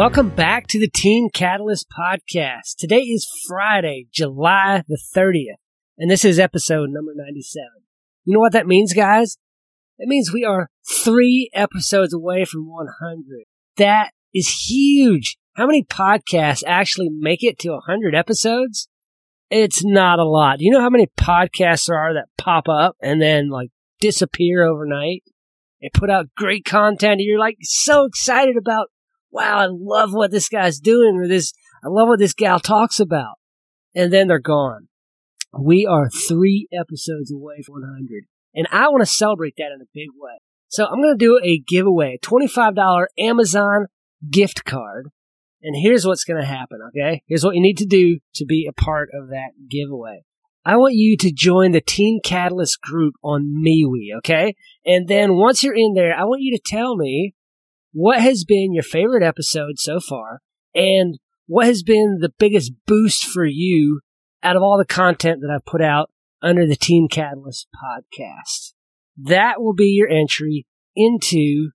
Welcome back to the Teen Catalyst podcast. Today is Friday, July the 30th, and this is episode number 97. You know what that means, guys? It means we are three episodes away from 100. That is huge. How many podcasts actually make it to 100 episodes? It's not a lot. Do you know how many podcasts there are that pop up and then like disappear overnight? They put out great content and you're like so excited about wow, I love what this guy's doing or this, I love what this gal talks about. And then they're gone. We are three episodes away from 100. And I want to celebrate that in a big way. So I'm going to do a giveaway, a $25 Amazon gift card. And here's what's going to happen, okay? Here's what you need to do to be a part of that giveaway. I want you to join the Teen Catalyst group on MeWe, okay? And then once you're in there, I want you to tell me what has been your favorite episode so far and what has been the biggest boost for you out of all the content that I've put out under the Team Catalyst podcast. That will be your entry into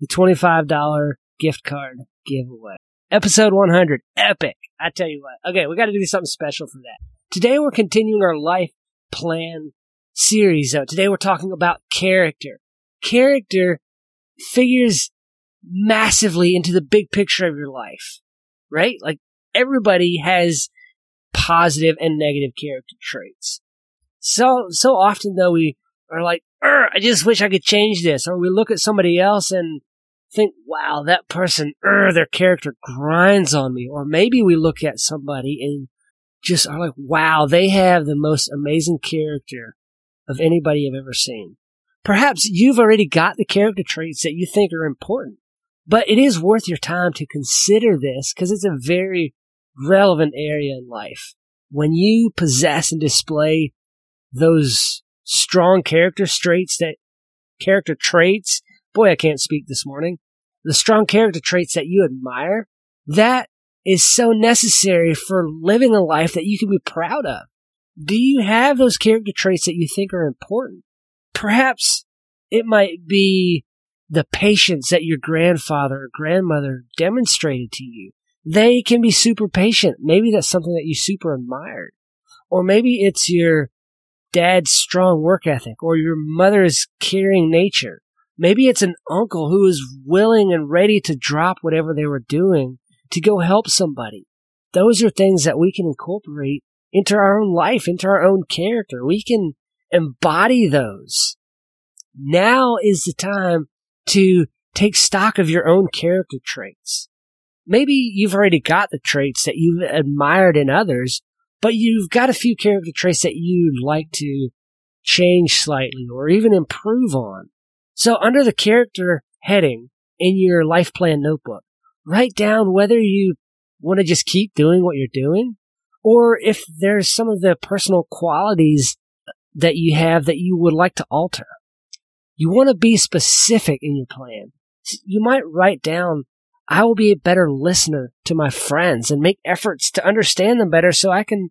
the $25 gift card giveaway. Episode 100, epic. I tell you what. Okay, we got to do something special for that. Today we're continuing our life plan series though. Today we're talking about character. Character figures massively into the big picture of your life, right? Like everybody has positive and negative character traits. So, so often though we are like, I just wish I could change this. Or we look at somebody else and think, wow, that person, their character grinds on me. Or maybe we look at somebody and just are like, wow, they have the most amazing character of anybody I've ever seen. Perhaps you've already got the character traits that you think are important. But it is worth your time to consider this because it's a very relevant area in life. When you possess and display those strong character traits that character traits, boy, I can't speak this morning, the strong character traits that you admire, that is so necessary for living a life that you can be proud of. Do you have those character traits that you think are important? Perhaps it might be the patience that your grandfather or grandmother demonstrated to you. They can be super patient. Maybe that's something that you super admired. Or maybe it's your dad's strong work ethic or your mother's caring nature. Maybe it's an uncle who is willing and ready to drop whatever they were doing to go help somebody. Those are things that we can incorporate into our own life, into our own character. We can embody those. Now is the time to take stock of your own character traits. Maybe you've already got the traits that you've admired in others, but you've got a few character traits that you'd like to change slightly or even improve on. So under the character heading in your life plan notebook, write down whether you want to just keep doing what you're doing or if there's some of the personal qualities that you have that you would like to alter. You want to be specific in your plan. You might write down, I will be a better listener to my friends and make efforts to understand them better so I can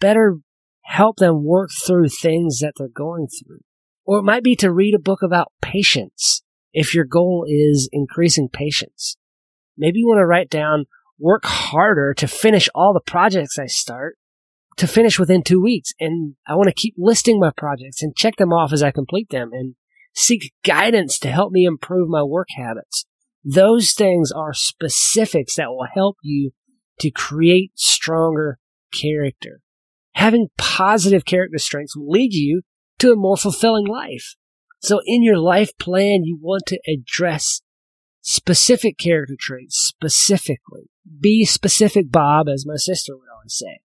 better help them work through things that they're going through. Or it might be to read a book about patience if your goal is increasing patience. Maybe you want to write down, work harder to finish all the projects I start to finish within two weeks. And I want to keep listing my projects and check them off as I complete them and seek guidance to help me improve my work habits. Those things are specifics that will help you to create stronger character. Having positive character strengths will lead you to a more fulfilling life. So in your life plan, you want to address specific character traits specifically. Be specific, Bob, as my sister would always say.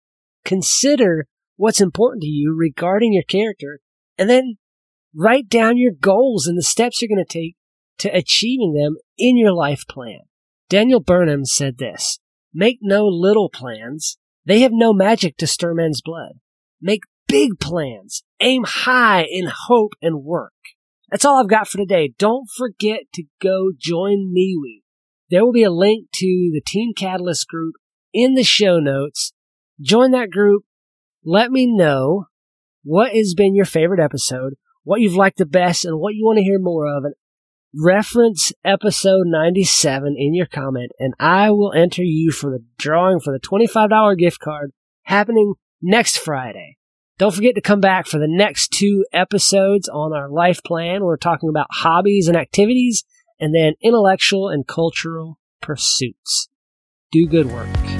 Consider what's important to you regarding your character and then Write down your goals and the steps you're going to take to achieving them in your life plan. Daniel Burnham said this Make no little plans. They have no magic to stir men's blood. Make big plans. Aim high in hope and work. That's all I've got for today. Don't forget to go join MeWe. There will be a link to the Team Catalyst group in the show notes. Join that group. Let me know what has been your favorite episode what you've liked the best and what you want to hear more of. And reference episode 97 in your comment and I will enter you for the drawing for the $25 gift card happening next Friday. Don't forget to come back for the next two episodes on our life plan. We're talking about hobbies and activities and then intellectual and cultural pursuits. Do good work.